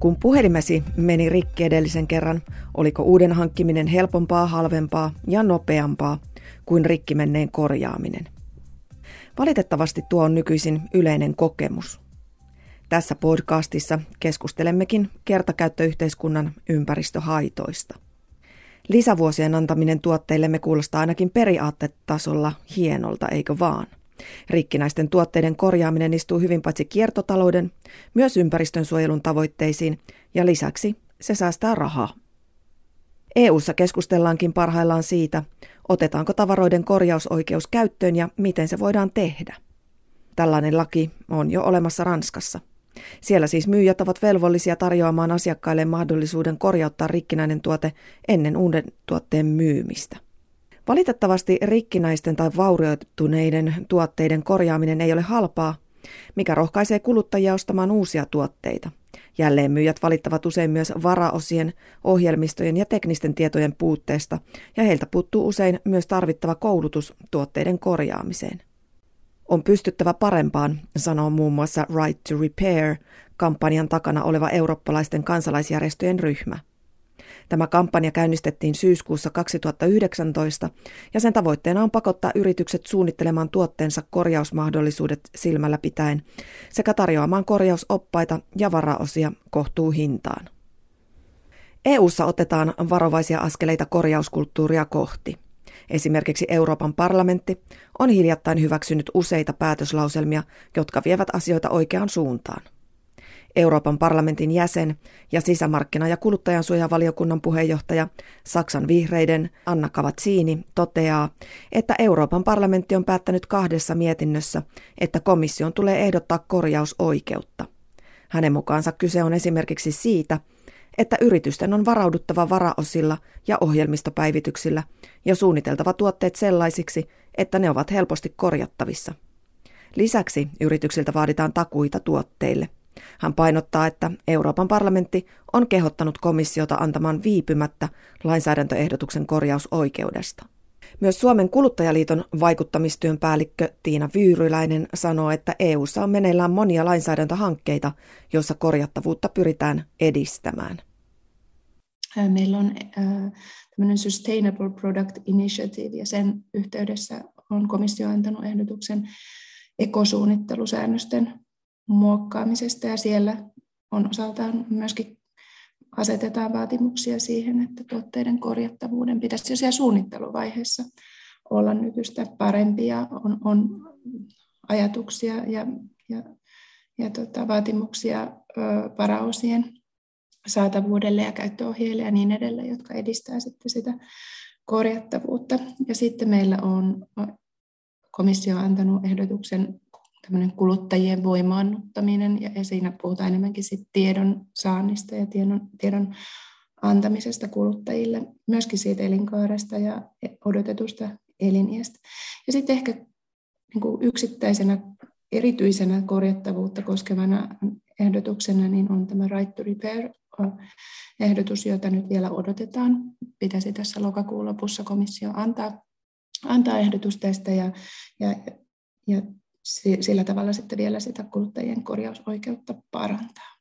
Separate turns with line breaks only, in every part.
Kun puhelimesi meni rikki edellisen kerran, oliko uuden hankkiminen helpompaa, halvempaa ja nopeampaa kuin rikki menneen korjaaminen? Valitettavasti tuo on nykyisin yleinen kokemus. Tässä podcastissa keskustelemmekin kertakäyttöyhteiskunnan ympäristöhaitoista. Lisävuosien antaminen tuotteillemme kuulostaa ainakin periaatetasolla hienolta, eikö vaan? Rikkinäisten tuotteiden korjaaminen istuu hyvin paitsi kiertotalouden, myös ympäristön suojelun tavoitteisiin ja lisäksi se säästää rahaa. EU:ssa keskustellaankin parhaillaan siitä, otetaanko tavaroiden korjausoikeus käyttöön ja miten se voidaan tehdä. Tällainen laki on jo olemassa Ranskassa. Siellä siis myyjät ovat velvollisia tarjoamaan asiakkaille mahdollisuuden korjauttaa rikkinäinen tuote ennen uuden tuotteen myymistä. Valitettavasti rikkinäisten tai vaurioituneiden tuotteiden korjaaminen ei ole halpaa, mikä rohkaisee kuluttajia ostamaan uusia tuotteita. Jälleen myyjät valittavat usein myös varaosien, ohjelmistojen ja teknisten tietojen puutteesta, ja heiltä puuttuu usein myös tarvittava koulutus tuotteiden korjaamiseen. On pystyttävä parempaan, sanoo muun muassa Right to Repair, kampanjan takana oleva eurooppalaisten kansalaisjärjestöjen ryhmä. Tämä kampanja käynnistettiin syyskuussa 2019 ja sen tavoitteena on pakottaa yritykset suunnittelemaan tuotteensa korjausmahdollisuudet silmällä pitäen sekä tarjoamaan korjausoppaita ja varaosia kohtuu hintaan. EU:ssa otetaan varovaisia askeleita korjauskulttuuria kohti. Esimerkiksi Euroopan parlamentti on hiljattain hyväksynyt useita päätöslauselmia, jotka vievät asioita oikeaan suuntaan. Euroopan parlamentin jäsen ja sisämarkkina- ja kuluttajansuojavaliokunnan puheenjohtaja Saksan vihreiden Anna Kavatsiini toteaa, että Euroopan parlamentti on päättänyt kahdessa mietinnössä, että komission tulee ehdottaa korjausoikeutta. Hänen mukaansa kyse on esimerkiksi siitä, että yritysten on varauduttava varaosilla ja ohjelmistopäivityksillä ja suunniteltava tuotteet sellaisiksi, että ne ovat helposti korjattavissa. Lisäksi yrityksiltä vaaditaan takuita tuotteille. Hän painottaa, että Euroopan parlamentti on kehottanut komissiota antamaan viipymättä lainsäädäntöehdotuksen korjausoikeudesta. Myös Suomen kuluttajaliiton vaikuttamistyön päällikkö Tiina Vyyryläinen sanoo, että EU:ssa on meneillään monia lainsäädäntöhankkeita, joissa korjattavuutta pyritään edistämään.
Meillä on tämmöinen Sustainable Product Initiative ja sen yhteydessä on komissio antanut ehdotuksen ekosuunnittelusäännösten muokkaamisesta ja siellä on osaltaan myöskin asetetaan vaatimuksia siihen, että tuotteiden korjattavuuden pitäisi jo siellä suunnitteluvaiheessa olla nykyistä parempia, on, on ajatuksia ja, ja, ja tota, vaatimuksia ö, varaosien saatavuudelle ja käyttöohjeille ja niin edelleen, jotka edistää sitten sitä korjattavuutta. Ja sitten meillä on komissio antanut ehdotuksen tämmöinen kuluttajien voimaannuttaminen, ja siinä puhutaan enemmänkin sit tiedon saannista ja tiedon, tiedon antamisesta kuluttajille, myöskin siitä elinkaaresta ja odotetusta eliniästä. Ja sitten ehkä niin kuin yksittäisenä erityisenä korjattavuutta koskevana ehdotuksena niin on tämä Right to Repair ehdotus, jota nyt vielä odotetaan. Pitäisi tässä lokakuun lopussa komissio antaa, antaa ehdotus tästä ja, ja, ja sillä tavalla sitten vielä sitä kuluttajien korjausoikeutta parantaa.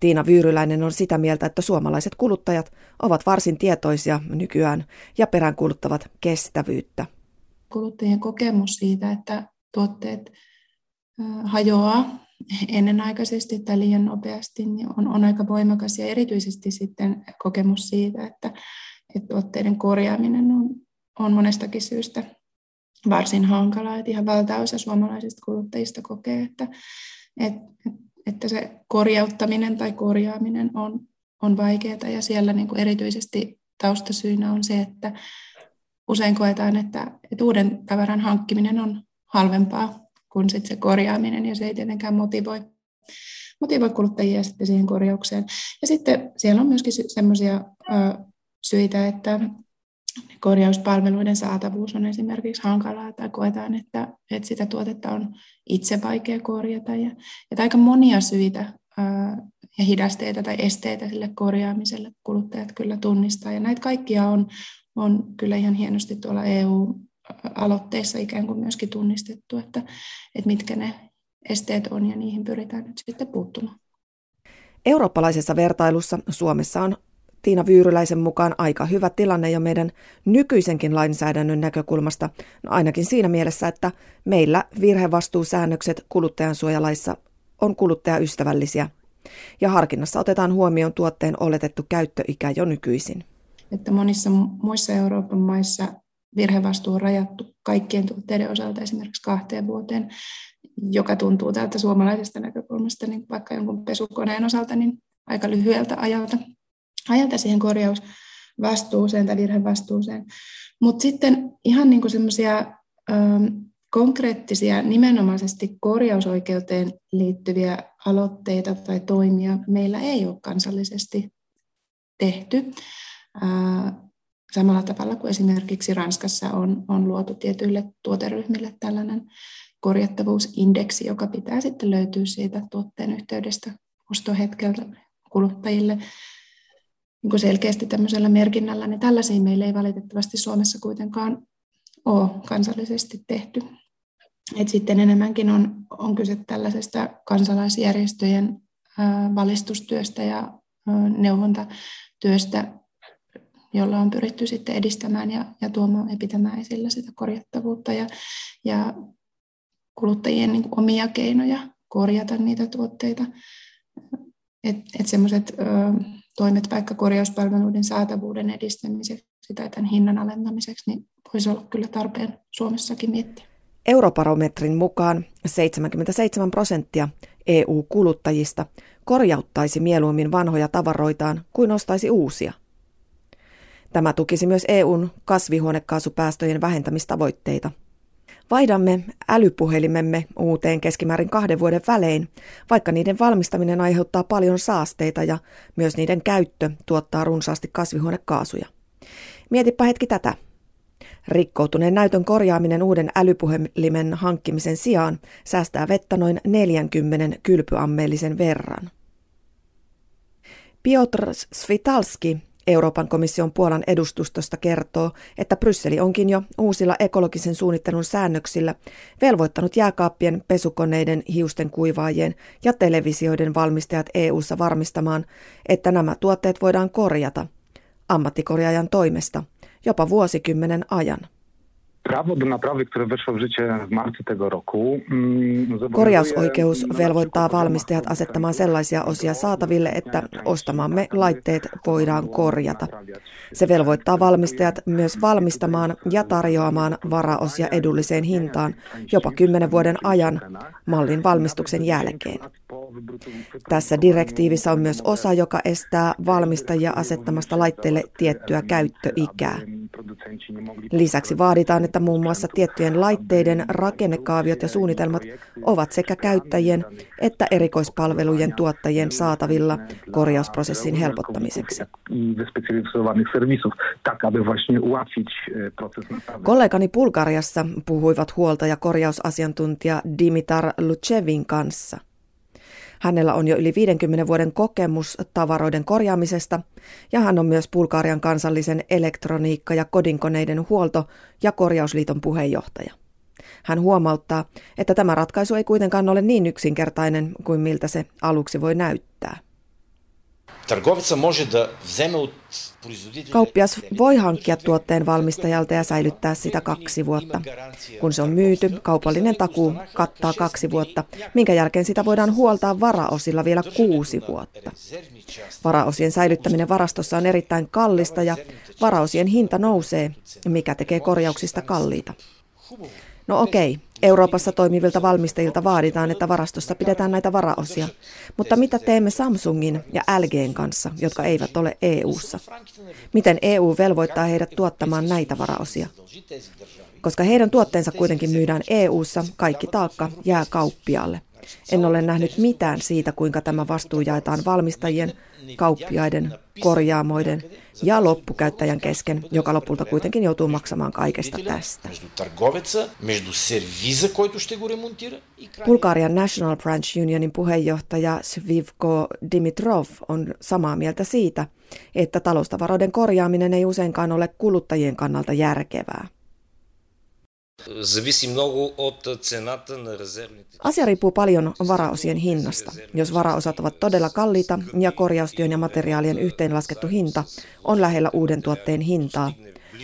Tiina Vyyryläinen on sitä mieltä, että suomalaiset kuluttajat ovat varsin tietoisia nykyään ja peräänkuluttavat kestävyyttä.
Kuluttajien kokemus siitä, että tuotteet hajoaa ennenaikaisesti tai liian nopeasti, niin on, on aika voimakas ja erityisesti sitten kokemus siitä, että, että tuotteiden korjaaminen on, on monestakin syystä varsin hankalaa, että ihan valtaosa suomalaisista kuluttajista kokee, että, että, että se korjauttaminen tai korjaaminen on, on vaikeaa ja siellä niin kuin erityisesti taustasyynä on se, että usein koetaan, että, että uuden tavaran hankkiminen on halvempaa kuin sit se korjaaminen, ja se ei tietenkään motivoi, motivoi kuluttajia sitten siihen korjaukseen. Ja sitten siellä on myöskin sellaisia syitä, että korjauspalveluiden saatavuus on esimerkiksi hankalaa tai koetaan, että, että sitä tuotetta on itse vaikea korjata. Ja, että aika monia syitä ja hidasteita tai esteitä sille korjaamiselle kuluttajat kyllä tunnistaa. Ja näitä kaikkia on, on kyllä ihan hienosti tuolla EU aloitteissa ikään kuin myöskin tunnistettu, että, että mitkä ne esteet on ja niihin pyritään nyt sitten puuttumaan.
Eurooppalaisessa vertailussa Suomessa on Tiina Vyyryläisen mukaan aika hyvä tilanne jo meidän nykyisenkin lainsäädännön näkökulmasta, no ainakin siinä mielessä, että meillä virhevastuusäännökset kuluttajansuojalaissa on kuluttajaystävällisiä. Ja harkinnassa otetaan huomioon tuotteen oletettu käyttöikä jo nykyisin.
Että monissa muissa Euroopan maissa virhevastuu on rajattu kaikkien tuotteiden osalta esimerkiksi kahteen vuoteen, joka tuntuu täältä suomalaisesta näkökulmasta, niin vaikka jonkun pesukoneen osalta, niin aika lyhyeltä ajalta, ajalta siihen korjausvastuuseen tai virhevastuuseen. Mutta sitten ihan niin semmoisia konkreettisia nimenomaisesti korjausoikeuteen liittyviä aloitteita tai toimia meillä ei ole kansallisesti tehty. Samalla tavalla kuin esimerkiksi Ranskassa on, on luotu tietyille tuoteryhmille tällainen korjattavuusindeksi, joka pitää sitten löytyä siitä tuotteen yhteydestä ostohetkeltä kuluttajille niin selkeästi tämmöisellä merkinnällä, niin tällaisia meillä ei valitettavasti Suomessa kuitenkaan ole kansallisesti tehty. Et sitten enemmänkin on, on kyse tällaisesta kansalaisjärjestöjen valistustyöstä ja neuvontatyöstä, jolla on pyritty sitten edistämään ja, ja tuomaan ja pitämään esillä sitä korjattavuutta ja, ja kuluttajien niin omia keinoja korjata niitä tuotteita. Että et semmoiset toimet vaikka korjauspalveluiden saatavuuden edistämiseksi tai tämän hinnan alentamiseksi, niin voisi olla kyllä tarpeen Suomessakin miettiä.
Europarometrin mukaan 77 prosenttia EU-kuluttajista korjauttaisi mieluummin vanhoja tavaroitaan kuin ostaisi uusia. Tämä tukisi myös EUn kasvihuonekaasupäästöjen vähentämistavoitteita. Vaihdamme älypuhelimemme uuteen keskimäärin kahden vuoden välein, vaikka niiden valmistaminen aiheuttaa paljon saasteita ja myös niiden käyttö tuottaa runsaasti kasvihuonekaasuja. Mietipä hetki tätä. Rikkoutuneen näytön korjaaminen uuden älypuhelimen hankkimisen sijaan säästää vettä noin 40 kylpyammeellisen verran. Piotr Svitalski Euroopan komission Puolan edustustosta kertoo, että Brysseli onkin jo uusilla ekologisen suunnittelun säännöksillä velvoittanut jääkaappien, pesukoneiden, hiusten kuivaajien ja televisioiden valmistajat EU:ssa varmistamaan, että nämä tuotteet voidaan korjata ammattikorjaajan toimesta – jopa vuosikymmenen ajan. Prawo do naprawy, które weszło w życie w marcu tego roku. Mm, Korjausoikeus velvoittaa valmistajat asettamaan sellaisia osia saataville, että ostamamme laitteet voidaan korjata. Se velvoittaa valmistajat myös valmistamaan ja tarjoamaan varaosia edulliseen hintaan jopa kymmenen vuoden ajan mallin valmistuksen jälkeen. Tässä direktiivissä on myös osa, joka estää valmistajia asettamasta laitteille tiettyä käyttöikää. Lisäksi vaaditaan, että muun muassa tiettyjen laitteiden rakennekaaviot ja suunnitelmat ovat sekä käyttäjien että erikoispalvelujen tuottajien saatavilla korjausprosessin helpottamiseksi. Kollegani Bulgariassa puhuivat huolta- ja korjausasiantuntija Dimitar Luchevin kanssa. Hänellä on jo yli 50 vuoden kokemus tavaroiden korjaamisesta ja hän on myös Bulgarian kansallisen elektroniikka- ja kodinkoneiden huolto- ja korjausliiton puheenjohtaja. Hän huomauttaa, että tämä ratkaisu ei kuitenkaan ole niin yksinkertainen kuin miltä se aluksi voi näyttää. Kauppias voi hankkia tuotteen valmistajalta ja säilyttää sitä kaksi vuotta. Kun se on myyty, kaupallinen takuu kattaa kaksi vuotta, minkä jälkeen sitä voidaan huoltaa varaosilla vielä kuusi vuotta. Varaosien säilyttäminen varastossa on erittäin kallista ja varaosien hinta nousee, mikä tekee korjauksista kalliita. No okei, Euroopassa toimivilta valmistajilta vaaditaan, että varastossa pidetään näitä varaosia. Mutta mitä teemme Samsungin ja LGn kanssa, jotka eivät ole EU:ssa? Miten EU velvoittaa heidät tuottamaan näitä varaosia? Koska heidän tuotteensa kuitenkin myydään EU:ssa, kaikki taakka jää kauppialle. En ole nähnyt mitään siitä, kuinka tämä vastuu jaetaan valmistajien, kauppiaiden, korjaamoiden ja loppukäyttäjän kesken, joka lopulta kuitenkin joutuu maksamaan kaikesta tästä. Bulgarian National Branch Unionin puheenjohtaja Svivko Dimitrov on samaa mieltä siitä, että taloustavaroiden korjaaminen ei useinkaan ole kuluttajien kannalta järkevää. Asia riippuu paljon varaosien hinnasta. Jos varaosat ovat todella kalliita ja korjaustyön ja materiaalien yhteenlaskettu hinta on lähellä uuden tuotteen hintaa,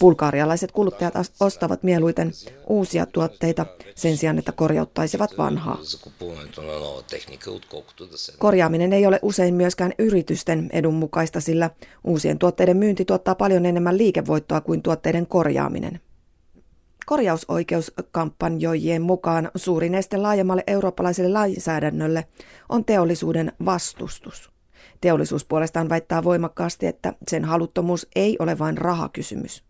Bulgaarialaiset kuluttajat ostavat mieluiten uusia tuotteita sen sijaan, että korjauttaisivat vanhaa. Korjaaminen ei ole usein myöskään yritysten edun mukaista, sillä uusien tuotteiden myynti tuottaa paljon enemmän liikevoittoa kuin tuotteiden korjaaminen. Korjausoikeuskampanjoijien mukaan suurin este laajemmalle eurooppalaiselle lainsäädännölle on teollisuuden vastustus. Teollisuus puolestaan väittää voimakkaasti, että sen haluttomuus ei ole vain rahakysymys.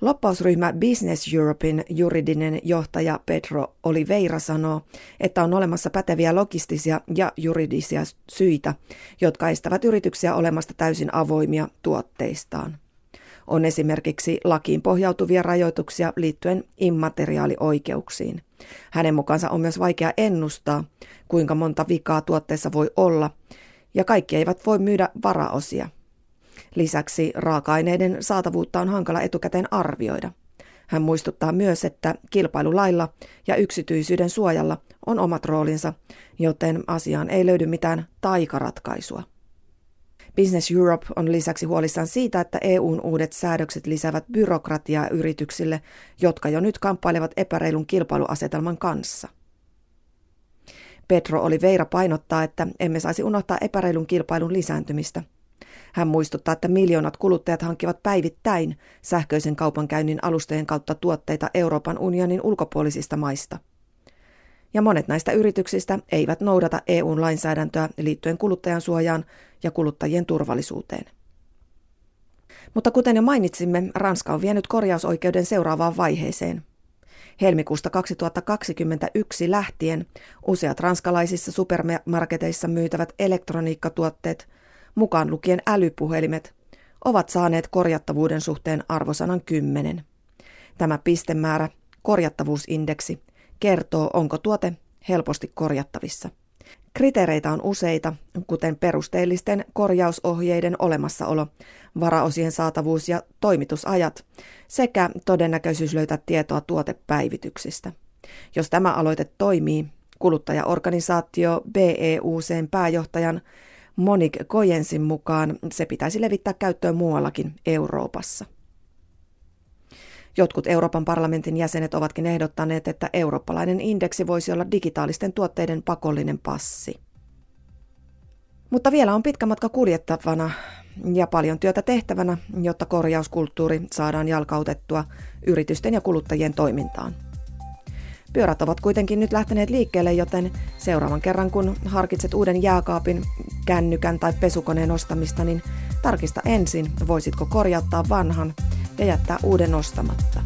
Loppausryhmä Business Europein juridinen johtaja Pedro Oliveira sanoo, että on olemassa päteviä logistisia ja juridisia syitä, jotka estävät yrityksiä olemasta täysin avoimia tuotteistaan. On esimerkiksi lakiin pohjautuvia rajoituksia liittyen immateriaalioikeuksiin. Hänen mukaansa on myös vaikea ennustaa, kuinka monta vikaa tuotteessa voi olla, ja kaikki eivät voi myydä varaosia – Lisäksi raaka-aineiden saatavuutta on hankala etukäteen arvioida. Hän muistuttaa myös, että kilpailulailla ja yksityisyyden suojalla on omat roolinsa, joten asiaan ei löydy mitään taikaratkaisua. Business Europe on lisäksi huolissaan siitä, että EUn uudet säädökset lisäävät byrokratiaa yrityksille, jotka jo nyt kamppailevat epäreilun kilpailuasetelman kanssa. Petro Oliveira painottaa, että emme saisi unohtaa epäreilun kilpailun lisääntymistä – hän muistuttaa, että miljoonat kuluttajat hankkivat päivittäin sähköisen kaupankäynnin alustojen kautta tuotteita Euroopan unionin ulkopuolisista maista. Ja monet näistä yrityksistä eivät noudata EUn lainsäädäntöä liittyen kuluttajan suojaan ja kuluttajien turvallisuuteen. Mutta kuten jo mainitsimme, Ranska on vienyt korjausoikeuden seuraavaan vaiheeseen. Helmikuusta 2021 lähtien useat ranskalaisissa supermarketeissa myytävät elektroniikkatuotteet – mukaan lukien älypuhelimet, ovat saaneet korjattavuuden suhteen arvosanan 10. Tämä pistemäärä, korjattavuusindeksi, kertoo, onko tuote helposti korjattavissa. Kriteereitä on useita, kuten perusteellisten korjausohjeiden olemassaolo, varaosien saatavuus ja toimitusajat sekä todennäköisyys löytää tietoa tuotepäivityksistä. Jos tämä aloite toimii, kuluttajaorganisaatio BEUCn pääjohtajan Monik Kojensin mukaan se pitäisi levittää käyttöön muuallakin Euroopassa. Jotkut Euroopan parlamentin jäsenet ovatkin ehdottaneet, että eurooppalainen indeksi voisi olla digitaalisten tuotteiden pakollinen passi. Mutta vielä on pitkä matka kuljettavana ja paljon työtä tehtävänä, jotta korjauskulttuuri saadaan jalkautettua yritysten ja kuluttajien toimintaan. Pyörät ovat kuitenkin nyt lähteneet liikkeelle, joten seuraavan kerran kun harkitset uuden jääkaapin, kännykän tai pesukoneen ostamista, niin tarkista ensin, voisitko korjauttaa vanhan ja jättää uuden ostamatta.